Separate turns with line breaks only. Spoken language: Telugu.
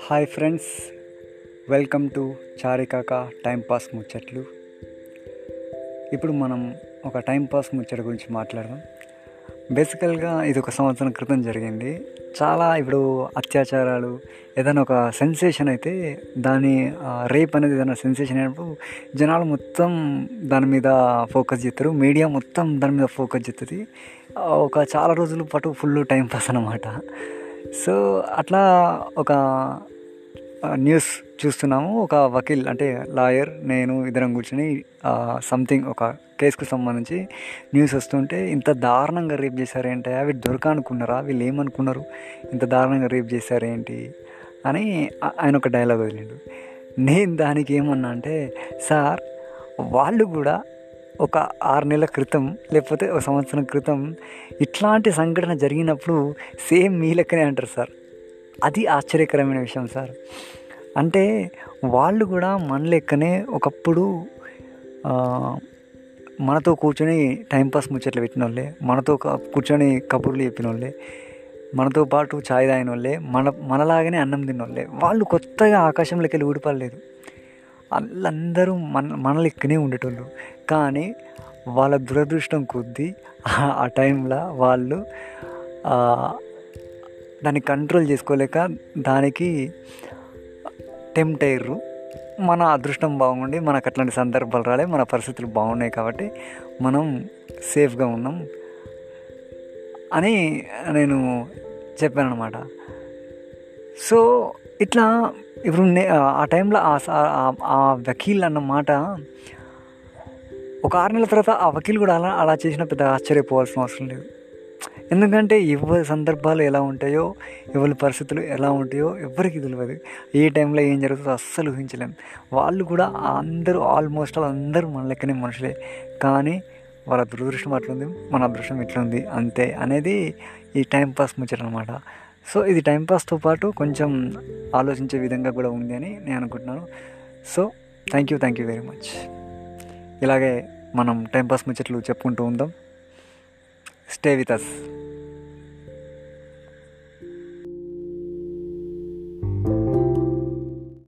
హాయ్ ఫ్రెండ్స్ వెల్కమ్ టు చారికాక టైంపాస్ ముచ్చట్లు. ఇప్పుడు మనం ఒక టైంపాస్ ముచ్చట గురించి మాట్లాడదాం. బేసికల్గా ఇది ఒక సంవత్సరం క్రితం జరిగింది. చాలా ఇప్పుడు అత్యాచారాలు ఏదైనా ఒక సెన్సేషన్ అయితే దాని రేప్ అనేది ఏదైనా సెన్సేషన్ అయినప్పుడు జనాలు మొత్తం దాని మీద ఫోకస్ చేస్తారు. మీడియా మొత్తం దాని మీద ఫోకస్ చేస్తుంది. ఒక చాలా రోజుల పాటు ఫుల్ టైం పాస్ అనమాట సో అట్లా ఒక న్యూస్ చూస్తున్నాము. ఒక వకీల్ అంటే లాయర్ నేను ఇద్దరం కూర్చొని సంథింగ్ ఒక కేసుకు సంబంధించి న్యూస్ వస్తుంటే ఇంత దారుణంగా రేప్ చేశారేంటి? అవి దొరకనుకున్నారా? వీళ్ళు ఏమనుకున్నారు? ఇంత దారుణంగా రేప్ చేశారేంటి? అని ఆయన ఒక డైలాగ్ వదిలిండు. నేను దానికి ఏమన్నా అంటే సార్ వాళ్ళు కూడా ఒక ఆరు నెలల క్రితం లేకపోతే ఒక సంవత్సరం క్రితం ఇట్లాంటి సంఘటన జరిగినప్పుడు సేమ్ మీ లెక్కనే అంటారు సార్. అది ఆశ్చర్యకరమైన విషయం సార్. అంటే వాళ్ళు కూడా మన లెక్కనే ఒకప్పుడు మనతో కూర్చొని టైంపాస్ ముచ్చట్లు పెట్టిన వాళ్ళే మనతో కూర్చొని కబుర్లు చెప్పిన వాళ్ళే మనతో పాటు ఛాయ్ తాగిన వాళ్ళే మన మనలాగానే అన్నం తిన్న వాళ్ళే వాళ్ళు కొత్తగా ఆకాశంలోకి వెళ్ళి ఊడిపడలేదు. వాళ్ళందరూ మన మన లెక్కనే ఉండేటోళ్ళు. కానీ వాళ్ళ దురదృష్టం కొద్దీ ఆ టైంలో వాళ్ళు దాన్ని కంట్రోల్ చేసుకోలేక దానికి టెంప్ట్ అయ్యారు మన అదృష్టం బాగుండి మనకు అట్లాంటి సందర్భాలు రాలే మన పరిస్థితులు బాగున్నాయి కాబట్టి మనం సేఫ్గా ఉన్నాం అని నేను చెప్పాను అనమాట సో ఇట్లా ఇప్పుడు నే ఆ టైంలో ఆ వకీల్ అన్న మాట ఒక ఆరు నెలల తర్వాత ఆ వకీల్ కూడా అలా అలా చేసిన పెద్ద ఆశ్చర్యపోవాల్సిన అవసరం లేదు. ఎందుకంటే ఎవరి సందర్భాలు ఎలా ఉంటాయో ఎవరి పరిస్థితులు ఎలా ఉంటాయో ఎవరికి తెలియదు ఏ టైంలో ఏం జరుగుతుందో అస్సలు ఊహించలేం. వాళ్ళు కూడా అందరూ ఆల్మోస్ట్ అందరూ మన లెక్కనే మనుషులే. కానీ వాళ్ళ దురదృష్టం అట్లుంది మన అదృష్టం ఇట్లుంది అంతే అనేది ఈ టైంపాస్ ముచ్చట అనమాట సో ఇది టైంపాస్తో పాటు కొంచెం ఆలోచించే విధంగా కూడా ఉంది అని నేను అనుకుంటున్నాను. So thank you thank you very much. ఇలాగే మనం టైంపాస్ ముచ్చట్లు చెప్పుకుంటూ ఉందాం. Stay with us.